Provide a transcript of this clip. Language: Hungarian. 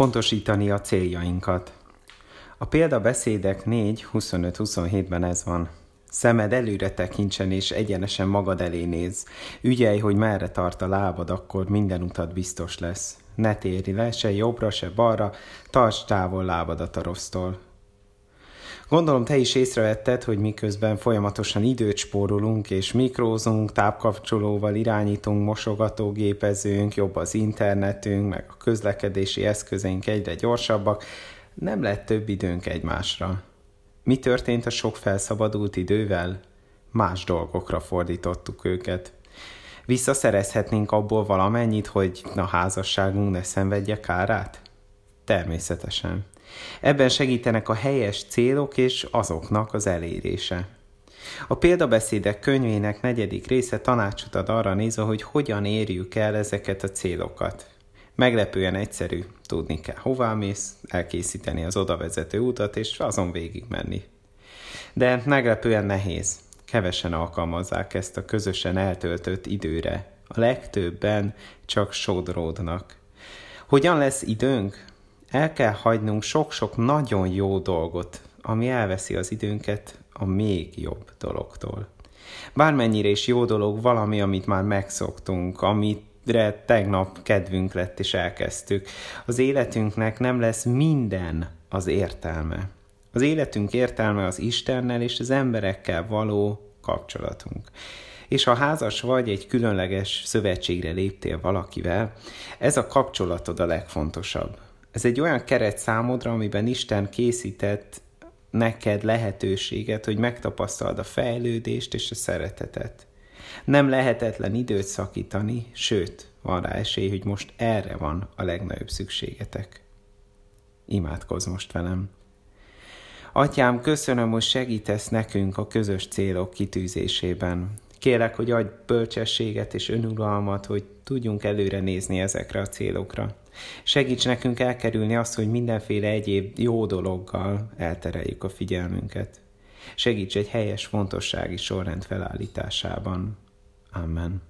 Pontosítani a céljainkat. A példabeszédek 4.25-27-ben ez van. Szemed előre tekintsen és egyenesen magad elé néz. Ügyelj, hogy merre tart a lábad, akkor minden utat biztos lesz. Ne térj le, se jobbra, se balra, tarts távol lábadat a rossztól. Gondolom te is észrevetted, hogy miközben folyamatosan időt spórolunk és mikrózunk, tápkapcsolóval irányítunk, mosogatógépezünk, jobb az internetünk, meg a közlekedési eszközeink egyre gyorsabbak, nem lett több időnk egymásra. Mi történt a sok felszabadult idővel? Más dolgokra fordítottuk őket. Visszaszerezhetnénk abból valamennyit, hogy a házasságunk ne szenvedje kárát? Természetesen. Ebben segítenek a helyes célok és azoknak az elérése. A példabeszédek könyvének negyedik része tanácsot ad arra nézve, hogy hogyan érjük el ezeket a célokat. Meglepően egyszerű, tudni kell hová mész, elkészíteni az odavezető utat és azon végig menni. De meglepően nehéz. Kevesen alkalmazzák ezt a közösen eltöltött időre. A legtöbben csak sodródnak. Hogyan lesz időnk? El kell hagynunk sok-sok nagyon jó dolgot, ami elveszi az időnket a még jobb dologtól. Bármennyire is jó dolog valami, amit már megszoktunk, amire tegnap kedvünk lett és elkezdtük. Az életünknek nem lesz minden az értelme. Az életünk értelme az Istennel és az emberekkel való kapcsolatunk. És ha házas vagy, egy különleges szövetségre léptél valakivel, ez a kapcsolatod a legfontosabb ez egy olyan keret számodra, amiben Isten készített neked lehetőséget, hogy megtapasztald a fejlődést és a szeretetet. Nem lehetetlen időt szakítani, sőt, van rá esély, hogy most erre van a legnagyobb szükségetek. Imádkozz most velem. Atyám, köszönöm, hogy segítesz nekünk a közös célok kitűzésében. Kélek, hogy adj bölcsességet és önuralmat, hogy tudjunk előre nézni ezekre a célokra. Segíts nekünk elkerülni azt, hogy mindenféle egyéb jó dologgal eltereljük a figyelmünket. Segíts egy helyes fontossági sorrend felállításában. Amen.